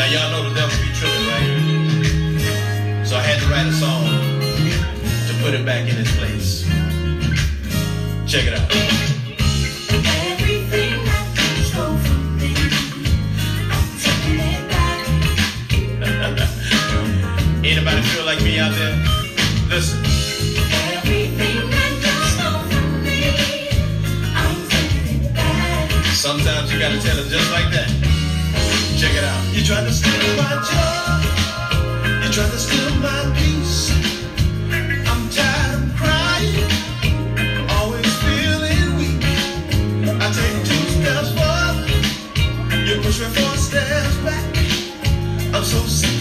Now y'all know the devil be tripping, right? So I had to write a song to put it back in its place. Check it out. Anybody feel like me out there? Listen. Sometimes you gotta tell it just like that. Check it out. You tried to steal my joy. You tried to steal my peace. I'm tired of crying. Always feeling weak. I take two steps forward. You push me four steps back. I'm so sick.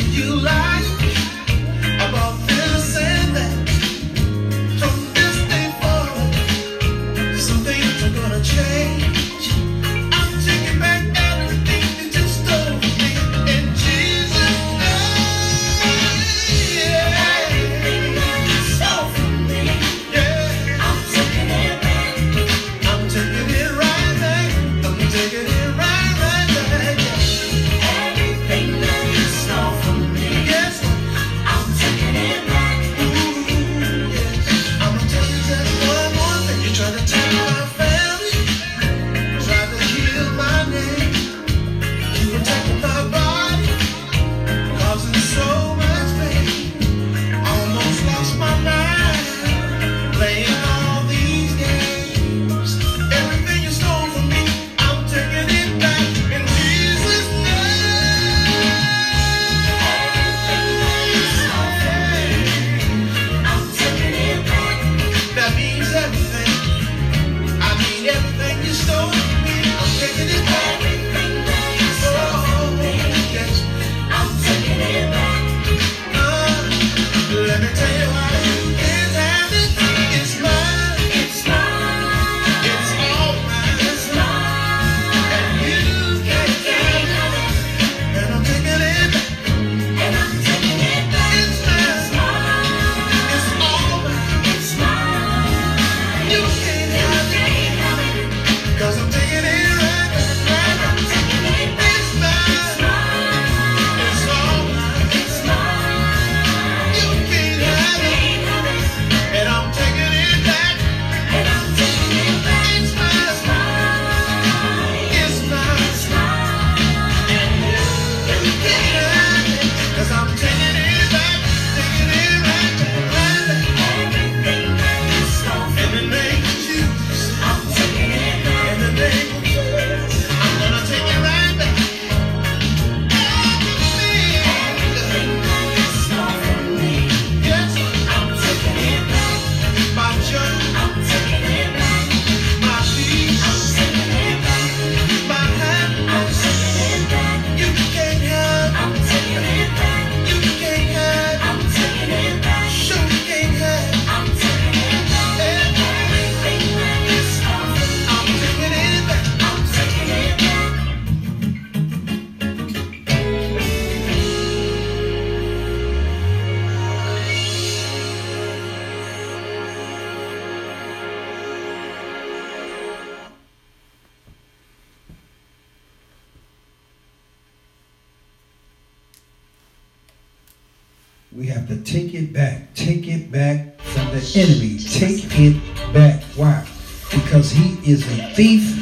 is a thief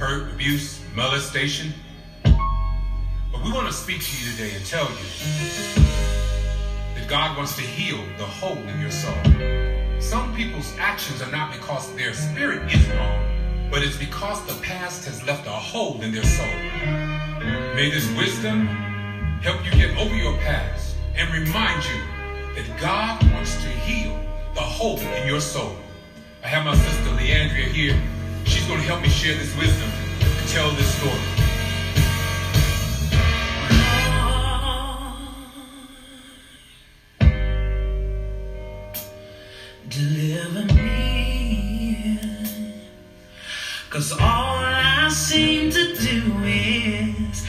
hurt, abuse, molestation. But we want to speak to you today and tell you that God wants to heal the hole in your soul. Some people's actions are not because their spirit is wrong, but it's because the past has left a hole in their soul. May this wisdom help you get over your past and remind you that God wants to heal the hole in your soul. I have my sister Leandria here. She's going to help me share this wisdom and tell this story. deliver me. Cause all I seem to do is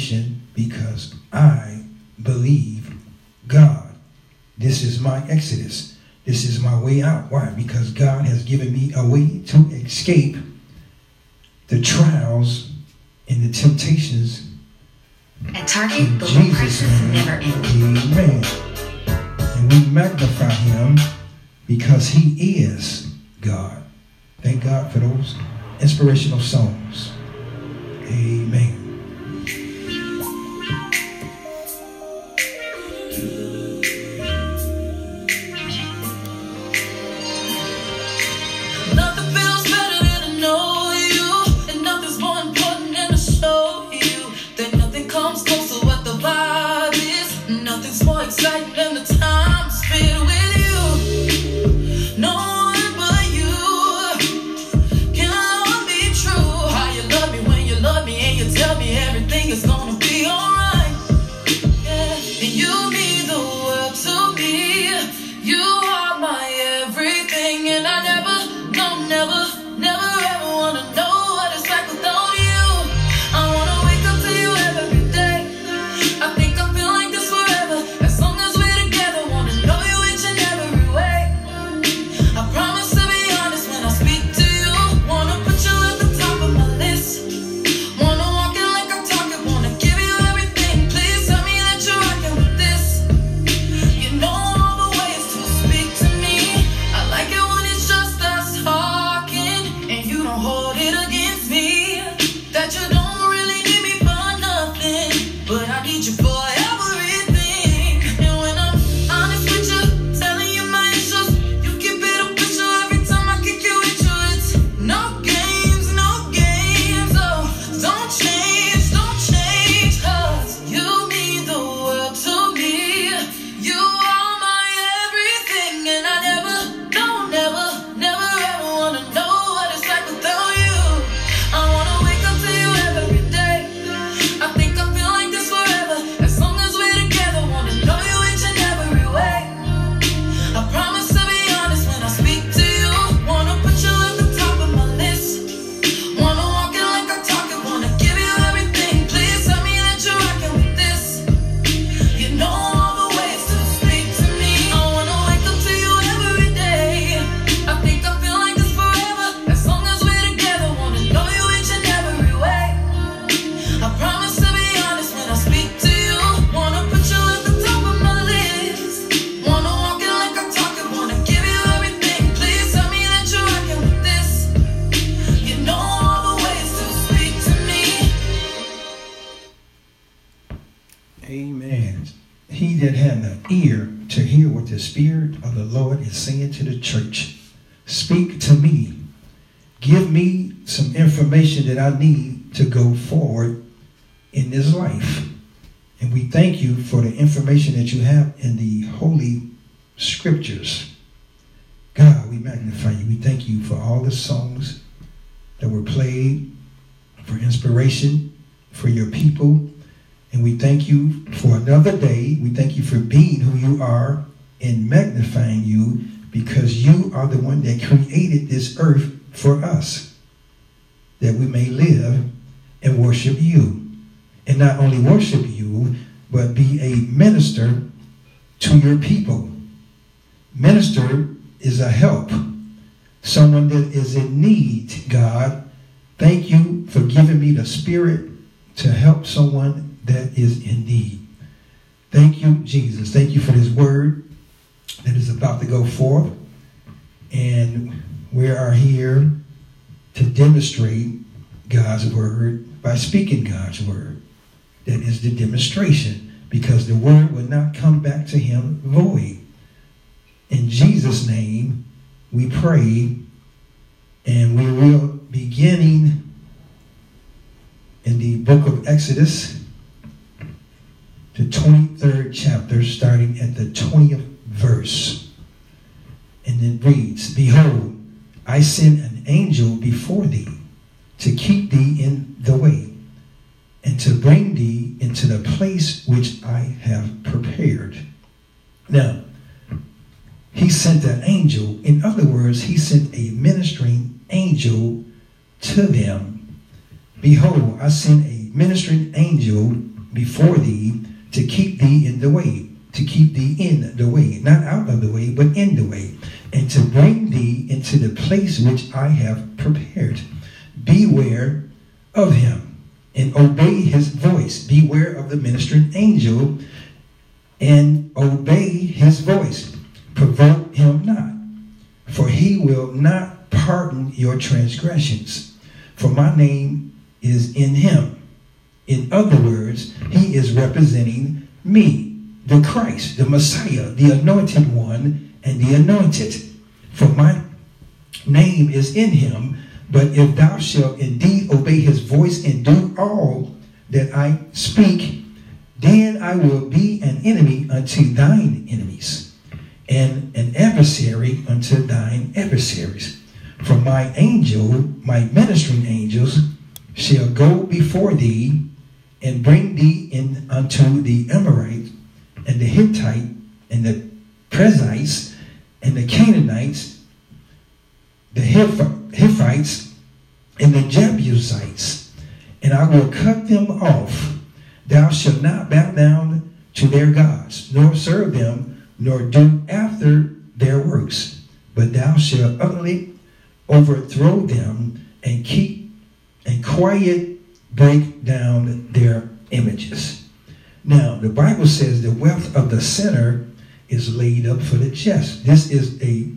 salvation because I believe God. This is my exodus. This is my way out. Why? Because God has given me a way to escape the trials and the temptations. At Target, in below name never end. Amen. And we magnify him because he is God. Thank God for those inspirational songs. Amen. Thank you. that I need to go forward in this life. And we thank you for the information that you have in the Holy Scriptures. God, we magnify you. We thank you for all the songs that were played, for inspiration, for your people. And we thank you for another day. We thank you for being who you are and magnifying you because you are the one that created this earth for us that we may live and worship you. And not only worship you, but be a minister to your people. Minister is a help, someone that is in need, God. Thank you for giving me the spirit to help someone that is in need. Thank you, Jesus. Thank you for this word that is about to go forth. And we are here to demonstrate God's word by speaking God's word. That is the demonstration because the word will not come back to him void. In Jesus' name, we pray and we will beginning in the book of Exodus, the 23rd chapter, starting at the 20th verse. And it reads, Behold, I send angel before thee to keep thee in the way and to bring thee into the place which I have prepared. Now, he sent an angel. In other words, he sent a ministering angel to them. Behold, I sent a ministering angel before thee to keep thee in the way to keep thee in the way, not out of the way, but in the way, and to bring thee into the place which I have prepared. Beware of him and obey his voice. Beware of the ministering angel and obey his voice. Provoke him not, for he will not pardon your transgressions. For my name is in him. In other words, he is representing me the Christ, the Messiah, the anointed one, and the anointed. For my name is in him. But if thou shalt indeed obey his voice and do all that I speak, then I will be an enemy unto thine enemies, and an adversary unto thine adversaries. For my angel, my ministering angels, shall go before thee and bring thee in unto the Amorite and the Hittite and the Perizzites and the Canaanites, the Hittites and the Jebusites, and I will cut them off. Thou shalt not bow down to their gods, nor serve them, nor do after their works, but thou shalt utterly overthrow them and keep and quiet break down their images. Now, the Bible says the wealth of the sinner is laid up for the just. This is a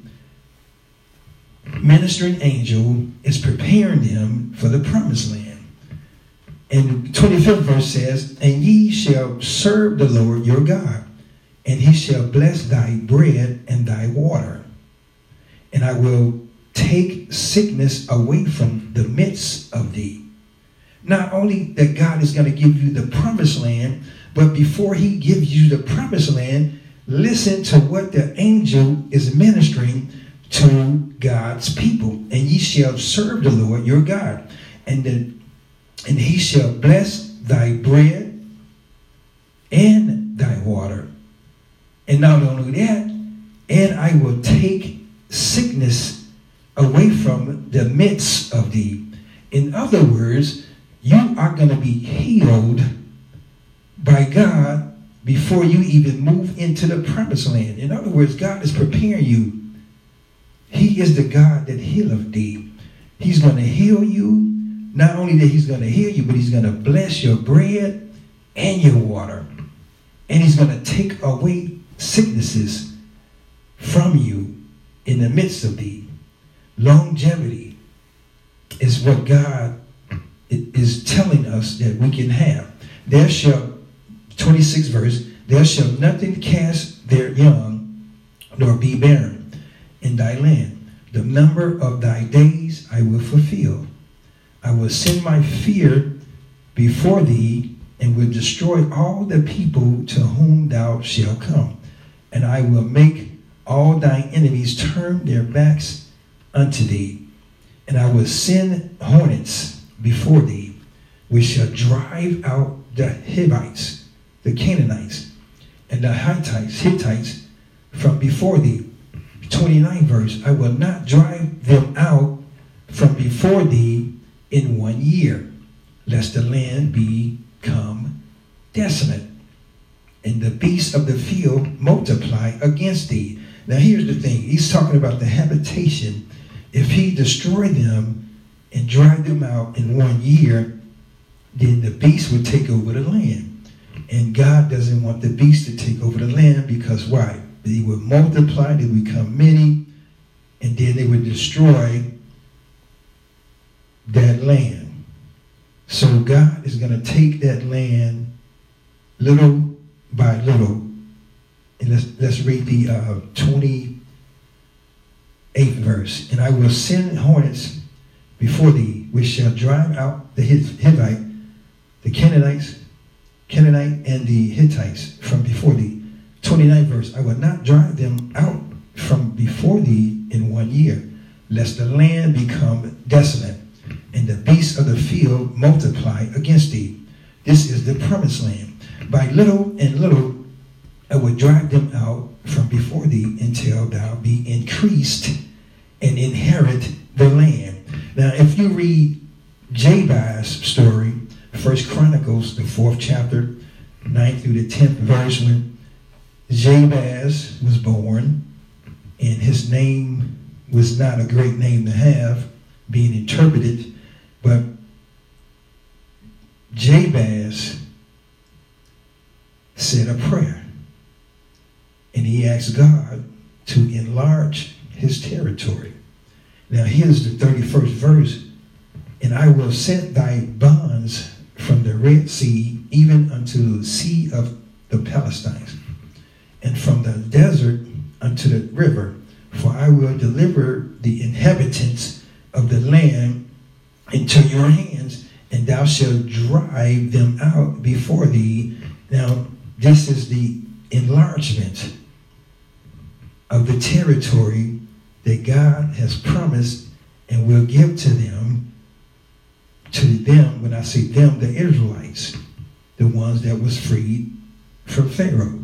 ministering angel is preparing them for the promised land. And the 25th verse says, And ye shall serve the Lord your God, and he shall bless thy bread and thy water. And I will take sickness away from the midst of thee. Not only that God is going to give you the promised land, but before he gives you the promised land, listen to what the angel is ministering to God's people. And ye shall serve the Lord your God. And the and he shall bless thy bread and thy water. And not only that, and I will take sickness away from the midst of thee. In other words, you are going to be healed by God before you even move into the promised land. In other words, God is preparing you. He is the God that healeth thee. He's going to heal you. Not only that he's going to heal you, but he's going to bless your bread and your water. And he's going to take away sicknesses from you in the midst of thee. Longevity is what God is telling us that we can have. There shall, 26 verse, there shall nothing cast their young, nor be barren in thy land. The number of thy days I will fulfill. I will send my fear before thee and will destroy all the people to whom thou shalt come. And I will make all thine enemies turn their backs unto thee. And I will send hornets before thee, which shall drive out the Hivites, the Canaanites, and the Hittites, Hittites from before thee. 29 verse, I will not drive them out from before thee in one year, lest the land become desolate, and the beasts of the field multiply against thee. Now here's the thing. He's talking about the habitation. If he destroy them and drive them out in one year, then the beast would take over the land. And God doesn't want the beast to take over the land because why? They would multiply, they would become many, and then they would destroy that land. So God is going to take that land little by little. And let's, let's read the uh, 28th verse. And I will send hornets before thee, which shall drive out the Hiv- Hivite, the Canaanites, Canaanite, and the Hittites from before thee. 29th verse. I will not drive them out from before thee in one year, lest the land become desolate, and the beasts of the field multiply against thee. This is the promised land. By little and little I will drive them out from before thee until thou be increased and inherit the land. Now, if you read Jabez's story, First Chronicles, the fourth chapter, 9th through the 10th verse, when Jabez was born, and his name was not a great name to have, being interpreted, but Jabez said a prayer. And he asked God to enlarge his territory. Now, here's the 31st verse. And I will set thy bonds from the Red Sea even unto the sea of the Palestines, and from the desert unto the river. For I will deliver the inhabitants of the land into your hands, and thou shalt drive them out before thee. Now, this is the enlargement of the territory that God has promised and will give to them, to them, when I say them, the Israelites, the ones that was freed from Pharaoh.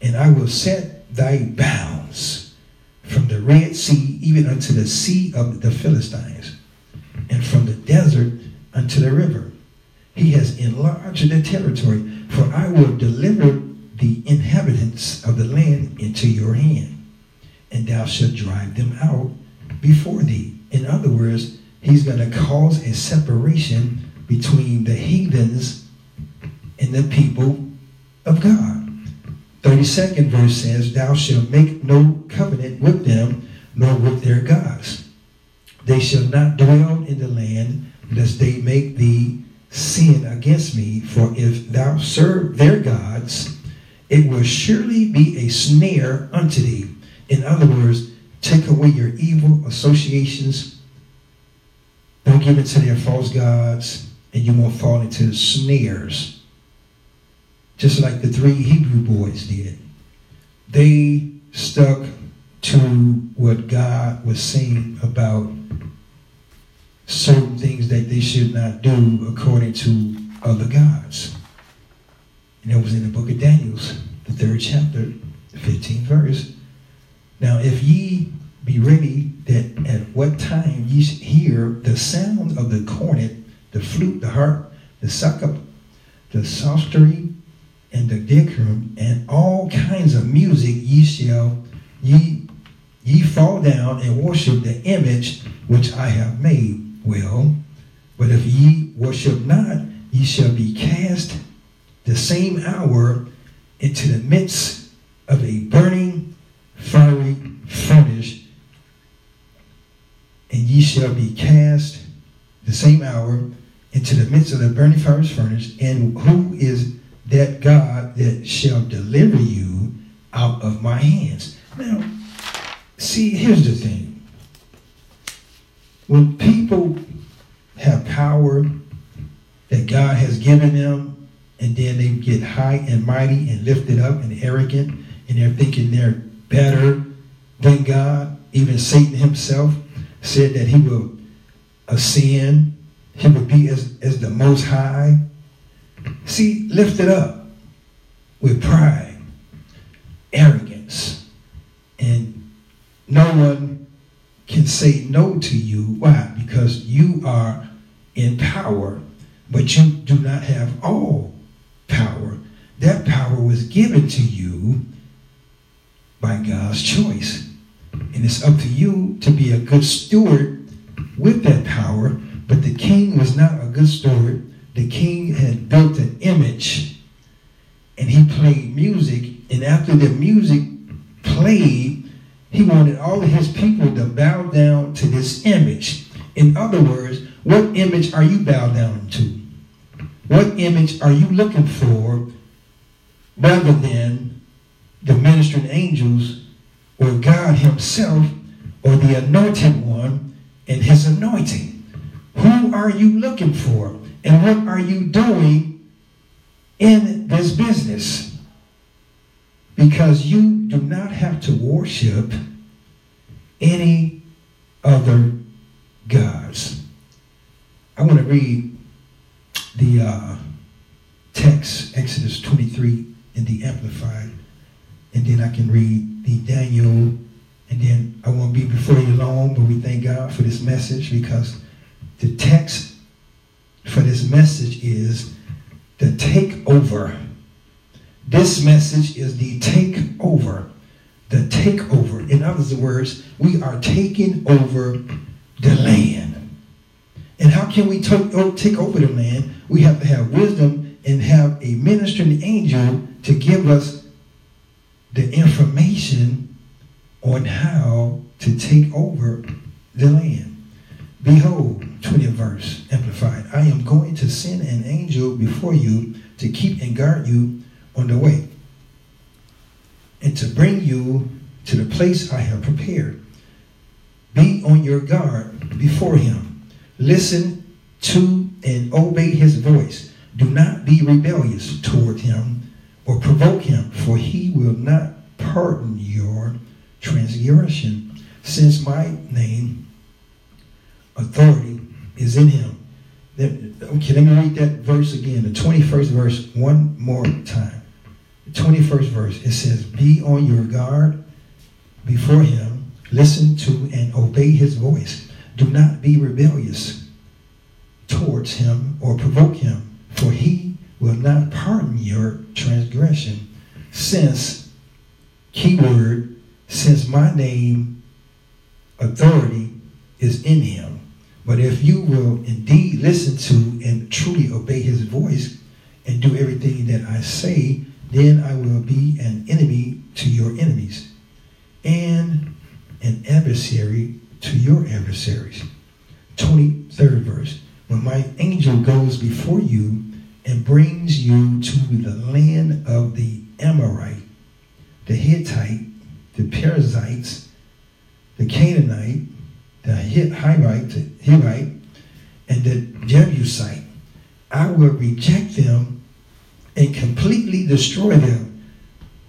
And I will set thy bounds from the Red Sea even unto the sea of the Philistines, and from the desert unto the river. He has enlarged the territory, for I will deliver the inhabitants of the land into your hand, and thou shalt drive them out before thee. In other words, he's going to cause a separation between the heathens and the people of God. 32nd verse says, Thou shalt make no covenant with them, nor with their gods. They shall not dwell in the land, lest they make thee sin against me. For if thou serve their gods, it will surely be a snare unto thee. In other words, take away your evil associations. Don't give into their false gods, and you won't fall into snares. Just like the three Hebrew boys did. They stuck to what God was saying about certain things that they should not do according to other gods. And that was in the book of Daniel's, the third chapter, the 15th verse. Now, if ye be ready that at what time ye hear the sound of the cornet, the flute, the harp, the sackbut, the psaltery, and the decorum, and all kinds of music, ye shall ye ye fall down and worship the image which I have made. Well, but if ye worship not, ye shall be cast the same hour into the midst of a burning fiery furnace, and ye shall be cast the same hour into the midst of the burning fiery furnace. And who is that God that shall deliver you out of my hands? Now, see, here's the thing. When people have power that God has given them, and then they get high and mighty and lifted up and arrogant, and they're thinking they're better than God. Even Satan himself said that he will ascend, he will be as, as the most high. See, lifted up with pride, arrogance, and no one can say no to you. Why? Because you are in power, but you do not have all power. That power was given to you by God's choice. And it's up to you to be a good steward with that power. But the king was not a good steward. The king had built an image and he played music. And after the music played, he wanted all of his people to bow down to this image. In other words, what image are you bowed down to? What image are you looking for rather than the ministering angels or God Himself or the anointed one and His anointing? Who are you looking for? And what are you doing in this business? Because you do not have to worship any other gods. I want to read the uh, text, Exodus 23 in the Amplified, and then I can read Daniel, and then I won't be before you long, but we thank God for this message because the text for this message is the takeover. This message is the takeover. The takeover. In other words, we are taking over the land. And how can we take over the land? We have to have wisdom and have a ministering angel to give us the information on how to take over the land. Behold, 20th verse, amplified. I am going to send an angel before you to keep and guard you on the way, and to bring you to the place I have prepared. Be on your guard before him. Listen to and obey his voice. Do not be rebellious toward him or provoke him, for he will not pardon your transgression, since my name authority is in him. Okay, let me read that verse again, the 21st verse, one more time. The 21st verse, it says, Be on your guard before him, listen to and obey his voice. Do not be rebellious towards him or provoke him, for he will not pardon your transgression. Since, keyword, since my name, authority is in him. But if you will indeed listen to and truly obey his voice and do everything that I say, then I will be an enemy to your enemies and an adversary to your adversaries. 23rd verse. When my angel goes before you and brings you to the land of the Amorite, the Hittite, the Perizzites, the Canaanite, the Hivite, the Hivite, and the Jebusite, I will reject them and completely destroy them.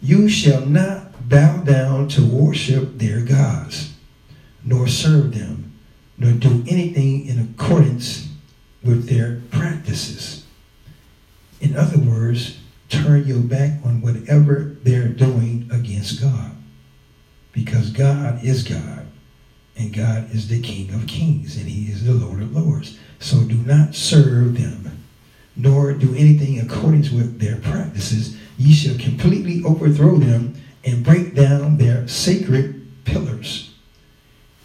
You shall not bow down to worship their gods, nor serve them, nor do anything in accordance with their practices. In other words, turn your back on whatever they're doing against God. Because God is God, and God is the King of kings, and He is the Lord of lords. So do not serve them, nor do anything according with their practices. Ye shall completely overthrow them and break down their sacred pillars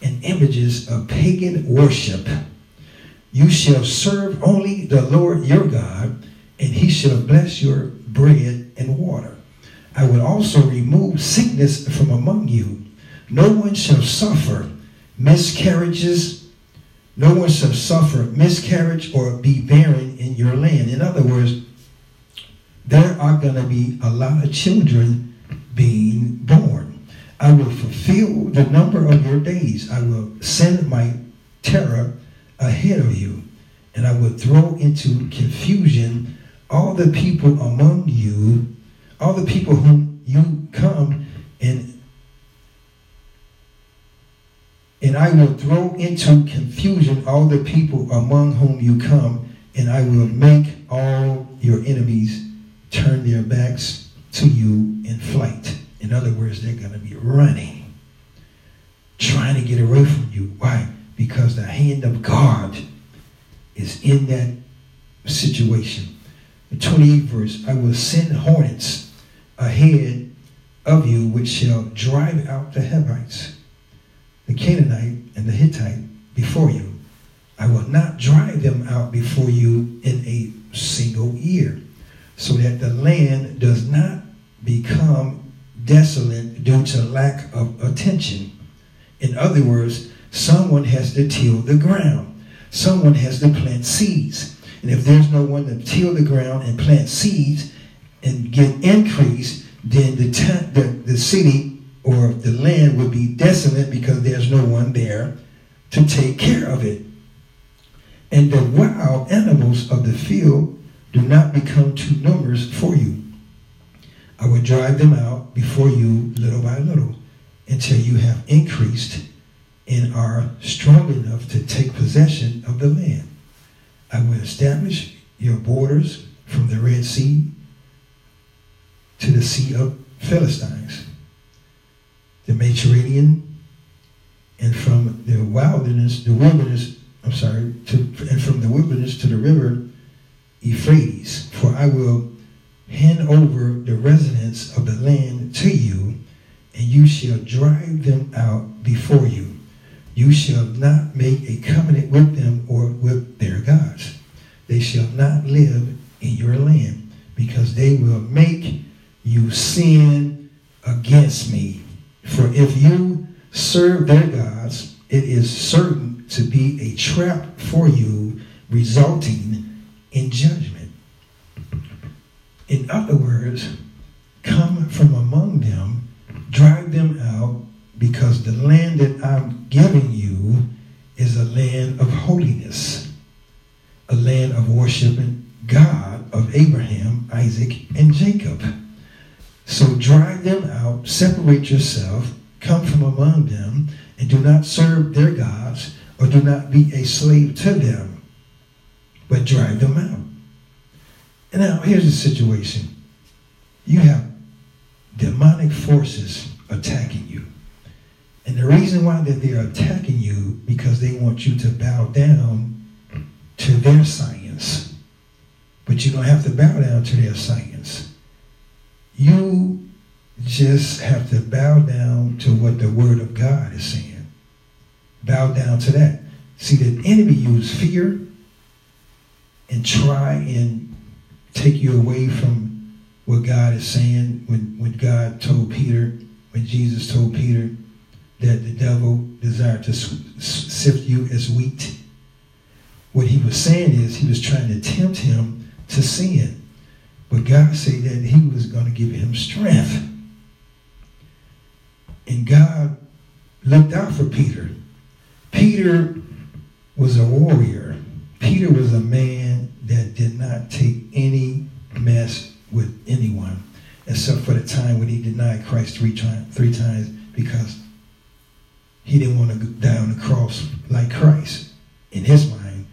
and images of pagan worship. You shall serve only the Lord your God, and he shall bless your bread and water. I will also remove sickness from among you. No one shall suffer miscarriages. No one shall suffer miscarriage or be barren in your land. In other words, there are going to be a lot of children being born. I will fulfill the number of your days. I will send my terror ahead of you, and I will throw into confusion all the people among you, all the people whom you come and and I will throw into confusion all the people among whom you come, and I will make all your enemies turn their backs to you in flight. In other words, they're going to be running, trying to get away from you. Why? Because the hand of God is in that situation. The 28th verse, I will send hornets ahead of you, which shall drive out the Hivites, the Canaanite, and the Hittite before you. I will not drive them out before you in a single year, so that the land does not become desolate due to lack of attention. In other words, someone has to till the ground. Someone has to plant seeds. And if there's no one to till the ground and plant seeds and get increase, then the, the, the city or the land would be desolate because there's no one there to take care of it. And the wild animals of the field do not become too numerous for you. I will drive them out before you little by little until you have increased and are strong enough to take possession of the land. I will establish your borders from the Red Sea to the Sea of Philistines, the Mediterranean, and from the wilderness, the wilderness, I'm sorry, to, and from the wilderness to the river Euphrates. For I will hand over the residents of the land to you, and you shall drive them out before you. You shall not make a covenant with them or with their gods. They shall not live in your land. because they will make you sin against me. For if you serve their gods, it is certain to be a trap for you, resulting in judgment. In other words, come from among them, drive them out, because the land that I'm giving you is a land of holiness, a land of worshiping God of Abraham, Isaac, and Jacob. So drive them out, separate yourself, come from among them, and do not serve their gods, or do not be a slave to them, but drive them out. And now here's the situation. You have demonic forces attacking you. And the reason why that they're attacking you because they want you to bow down to their science. But you don't have to bow down to their science. You just have to bow down to what the word of God is saying. Bow down to that. See, the enemy use fear and try and take you away from what God is saying when, when God told Peter, when Jesus told Peter that the devil desired to sift you as wheat. What he was saying is he was trying to tempt him to sin. But God said that he was going to give him strength. And God looked out for Peter. Peter was a warrior. Peter was a man that did not take any mess with anyone, except for the time when he denied Christ three, ti- three times because he didn't want to go down the cross like Christ. In his mind,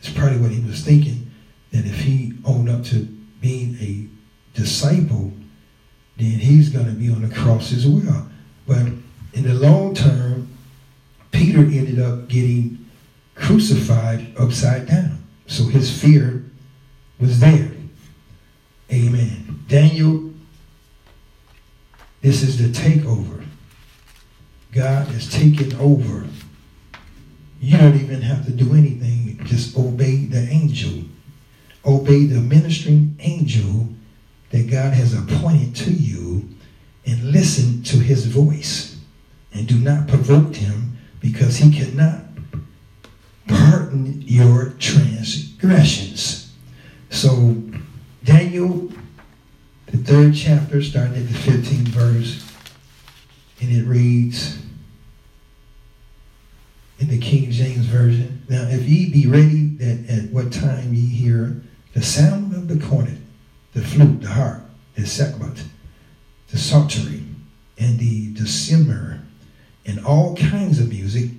it's probably what he was thinking that if he owned up to being a disciple, then he's going to be on the cross as well. But in the long term, Peter ended up getting crucified upside down. So his fear was there. Amen. Daniel, this is the takeover. God is taking over. You don't even have to do anything. Just obey the angel. Obey the ministering angel that God has appointed to you and listen to his voice. And do not provoke him because he cannot pardon your transgressions. So, Daniel, the third chapter, starting at the 15th verse, and it reads King James Version Now, if ye be ready, that at what time ye hear the sound of the cornet, the flute, the harp, the sackbut, the psaltery, and the dulcimer, and all kinds of music,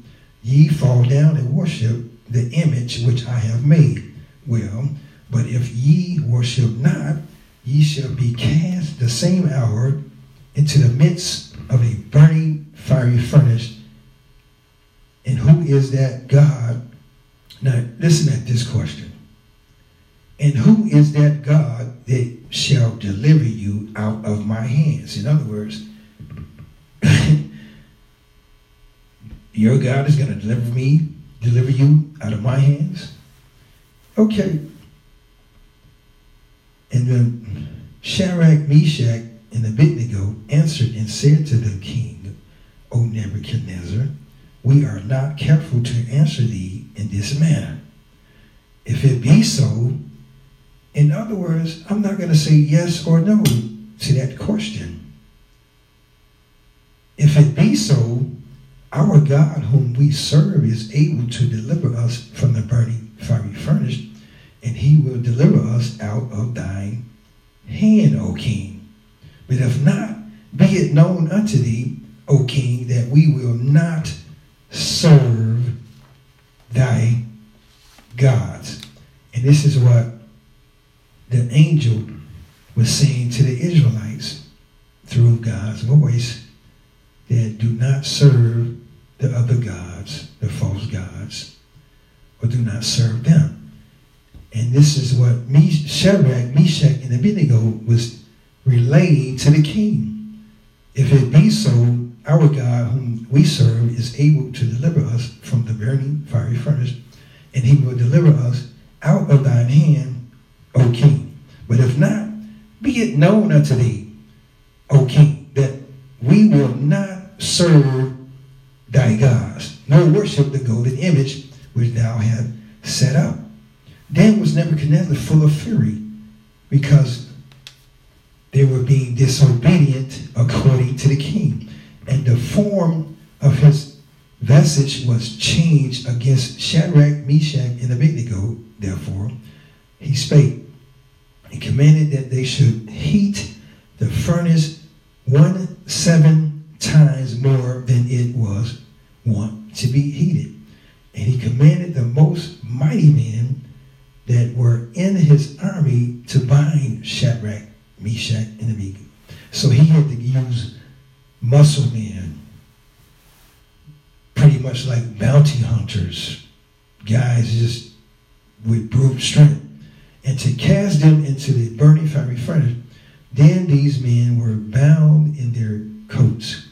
ye fall down and worship the image which I have made. Well, but if ye worship not, ye shall be cast the same hour into the midst of a burning fiery furnace. And who is that God? Now, listen at this question. And who is that God that shall deliver you out of my hands? In other words, your God is going to deliver me, deliver you out of my hands? Okay. And then Shadrach, Meshach, and Abednego answered and said to the king, O Nebuchadnezzar, we are not careful to answer thee in this manner. If it be so, in other words, I'm not going to say yes or no to that question. If it be so, our God, whom we serve, is able to deliver us from the burning fiery furnace, and he will deliver us out of thine hand, O king. But if not, be it known unto thee, O king, that we will not serve thy gods. And this is what the angel was saying to the Israelites through God's voice that do not serve the other gods, the false gods, or do not serve them. And this is what Shadrach, Meshach, and Abednego was relaying to the king. If it be so, our God, whom we serve, is able to deliver us from the burning fiery furnace, and he will deliver us out of thine hand, O king. But if not, Be it known unto thee, O king, that we will not serve thy gods, nor worship the golden image which thou hast set up. Then was Nebuchadnezzar full of fury because they were being disobedient according to the king. And the form of his visage was changed against Shadrach, Meshach, and Abednego. Therefore, he spake and commanded that they should heat the furnace one seven times more than it was wont to be heated. And he commanded the most mighty men that were in his army to bind Shadrach, Meshach, and Abednego. So he had to use muscle men, pretty much like bounty hunters, guys just with brute strength, and to cast them into the burning fiery furnace. Then these men were bound in their coats,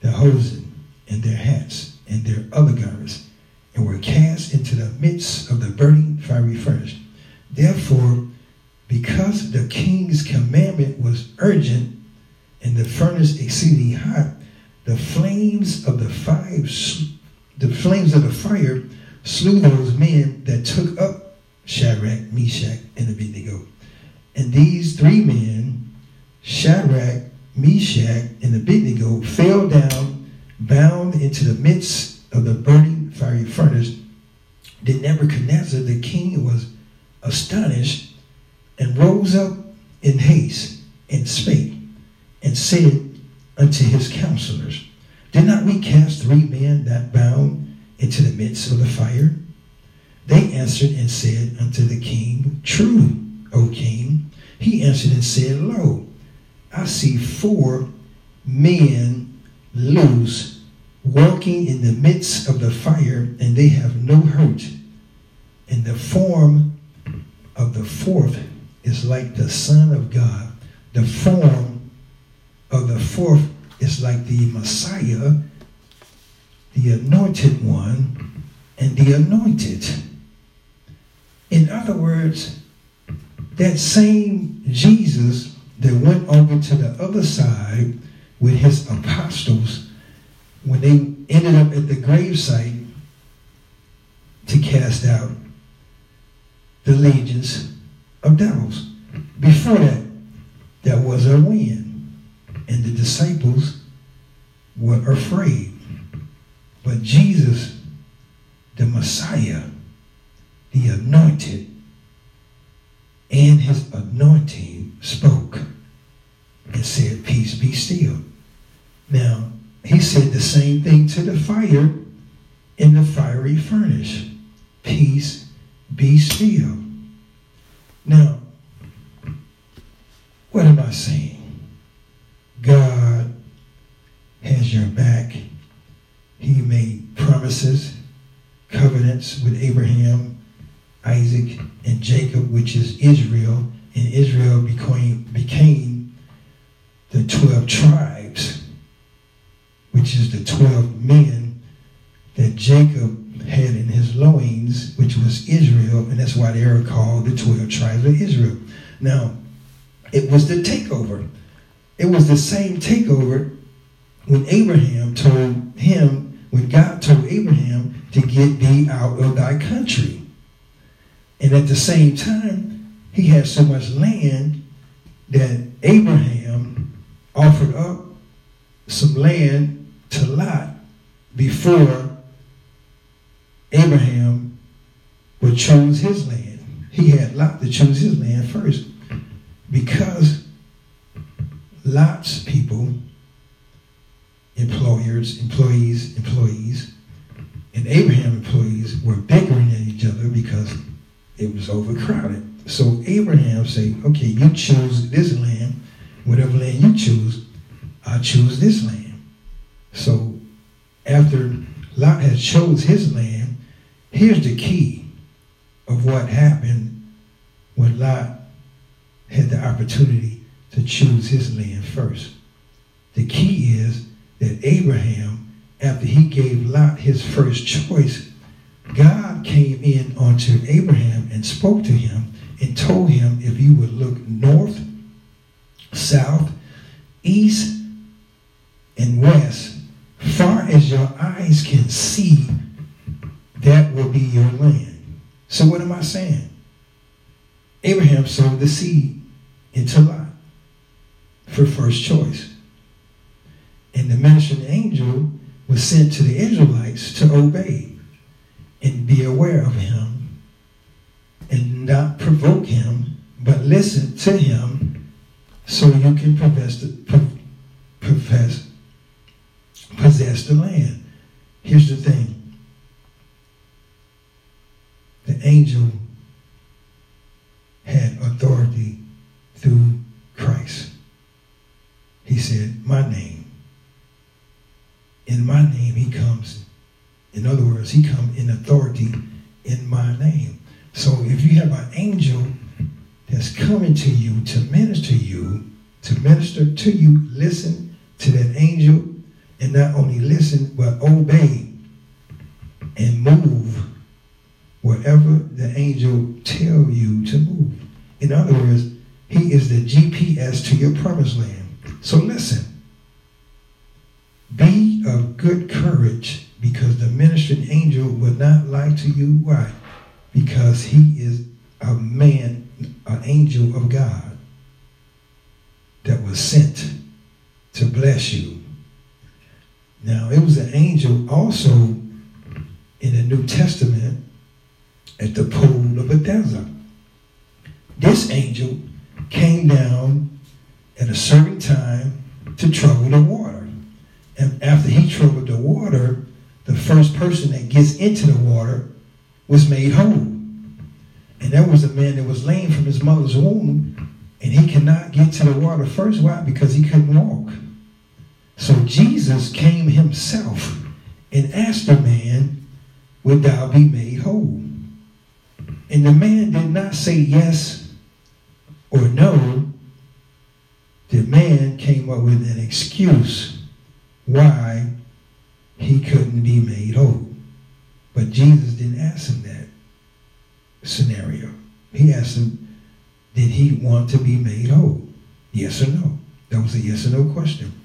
their hosen, and their hats, and their other garments, and were cast into the midst of the burning fiery furnace. Therefore, because the king's commandment was urgent and the furnace exceeding hot, the flames of the fire, the flames of the fire slew those men that took up Shadrach, Meshach, and Abednego. And these three men, Shadrach, Meshach, and Abednego, fell down, bound into the midst of the burning fiery furnace. Then Nebuchadnezzar the king was astonished and rose up in haste and spake and said unto his counselors, Did not we cast three men that bound into the midst of the fire? They answered and said unto the king, True, O king. He answered and said, Lo, I see four men loose walking in the midst of the fire, and they have no hurt. And the form of the fourth is like the Son of God. The form of the fourth is like the Messiah, the anointed one, and the anointed. In other words, that same Jesus that went over to the other side with his apostles when they ended up at the gravesite to cast out the legions of devils. Before that, there was a wind, and the disciples were afraid. But Jesus, the Messiah, the anointed, and his anointing spoke and said, Peace be still. Now, he said the same thing to the fire in the fiery furnace Peace be still. Now, what am I saying? God has your back. He made promises, covenants with Abraham, Isaac, and Jacob, which is Israel, and Israel became, became the 12 tribes, which is the 12 men that Jacob had in his loins, which was Israel, and that's why they are called the 12 tribes of Israel. Now, it was the takeover. It was the same takeover when Abraham told him, when God told Abraham to get thee out of thy country. And at the same time, he had so much land that Abraham offered up some land to Lot before Abraham would choose his land. He had Lot to choose his land first because Lot's of people, employers, employees, employees, and Abraham employees were bickering at each other because it was overcrowded. So Abraham said, okay, you choose this land, whatever land you choose, I choose this land. So after Lot had chose his land, here's the key of what happened when Lot had the opportunity to choose his land first. The key is that Abraham, after he gave Lot his first choice, God came in onto Abraham and spoke to him and told him if you would look north, south, east, and west, far as your eyes can see, that will be your land. So what am I saying? Abraham sowed the seed into Lot for first choice. And the ministering angel was sent to the Israelites to obey and be aware of him and not provoke him, but listen to him so you can possess the, profess, possess the land. Here's the thing. The angel had authority through Christ. He said, My name. In my name he comes. In other words, he comes in authority in my name. So if you have an angel that's coming to you to minister you, to minister to you, listen to that angel, and not only listen, but obey and move wherever the angel tell you to move. In other words, he is the GPS to your promised land. So listen. Be of good courage because the ministering angel will not lie to you. Why? Because he is a man, an angel of God that was sent to bless you. Now, it was an angel also in the New Testament at the pool of Bethesda. This angel came down at a certain time to trouble the water. And after he troubled the water, the first person that gets into the water was made whole. And that was a man that was lame from his mother's womb, and he cannot get to the water first. Why? Because he couldn't walk. So Jesus came himself and asked the man, Would thou be made whole? And the man did not say yes or no. The man came up with an excuse why he couldn't be made whole. But Jesus didn't ask him that scenario. He asked him, Did he want to be made whole? Yes or no? That was a yes or no question.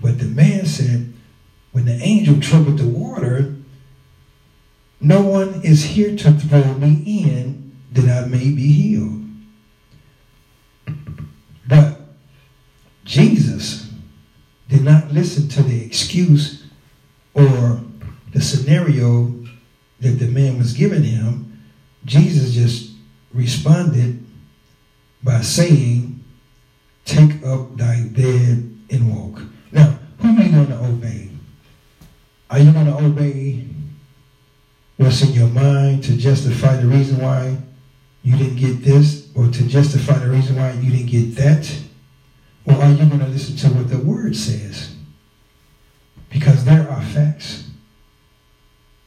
But the man said, When the angel troubled the water, no one is here to throw me in that I may be healed. But Jesus did not listen to the excuse or the scenario that the man was giving him. Jesus just responded by saying, Take up thy bed and walk. Now, who are you going to obey? Are you going to obey what's in your mind to justify the reason why you didn't get this or to justify the reason why you didn't get that? Or are you going to listen to what the word says? Because there are facts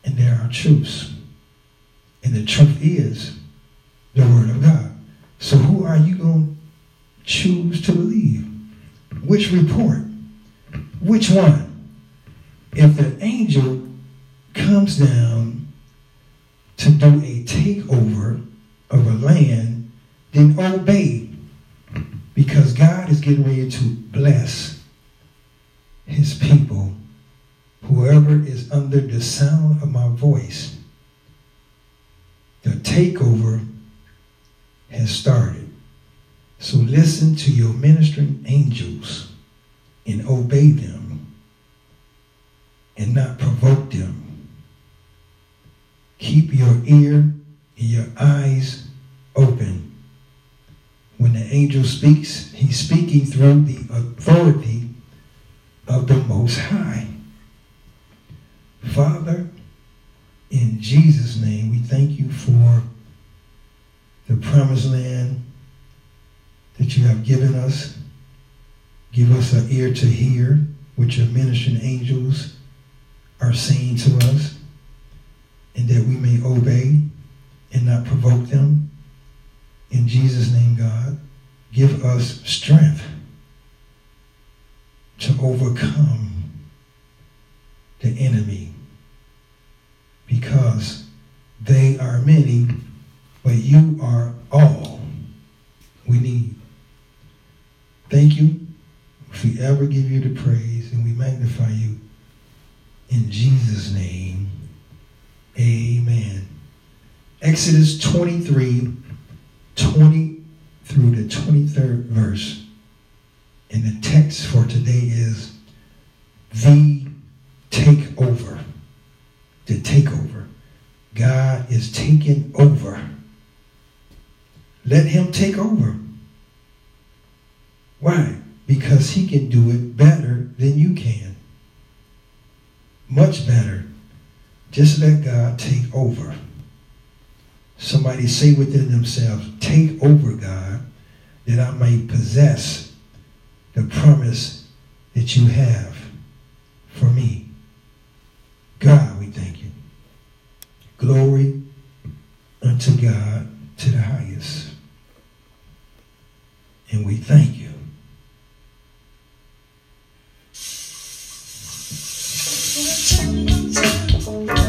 and there are truths. And the truth is the word of God. So who are you going to choose to believe? Which report? Which one? If the angel comes down to do a takeover of a land, then obey. Because God is getting ready to bless his people. Whoever is under the sound of my voice, the takeover has started. So listen to your ministering angels and obey them and not provoke them. Keep your ear and your eyes open. When the angel speaks, he's speaking through the authority of the Most High. Father, in Jesus' name, we thank you for the promised land that you have given us. Give us an ear to hear what your ministering angels are saying to us, and that we may obey and not provoke them. In Jesus' name, God, give us strength to overcome the enemy because they are many, but you are all we need. Thank you. If we ever give you the praise and we magnify you in Jesus' name, amen. Exodus 23, 20 through the 23rd verse. And the text for today is the takeover. The takeover. God is taking over. Let him take over. Why? Because he can do it better than you can. Much better. Just let God take over. Somebody say within themselves, Take over, God, that I may possess the promise that you have for me. God, we thank you. Glory unto God to the highest. And we thank you. Amen.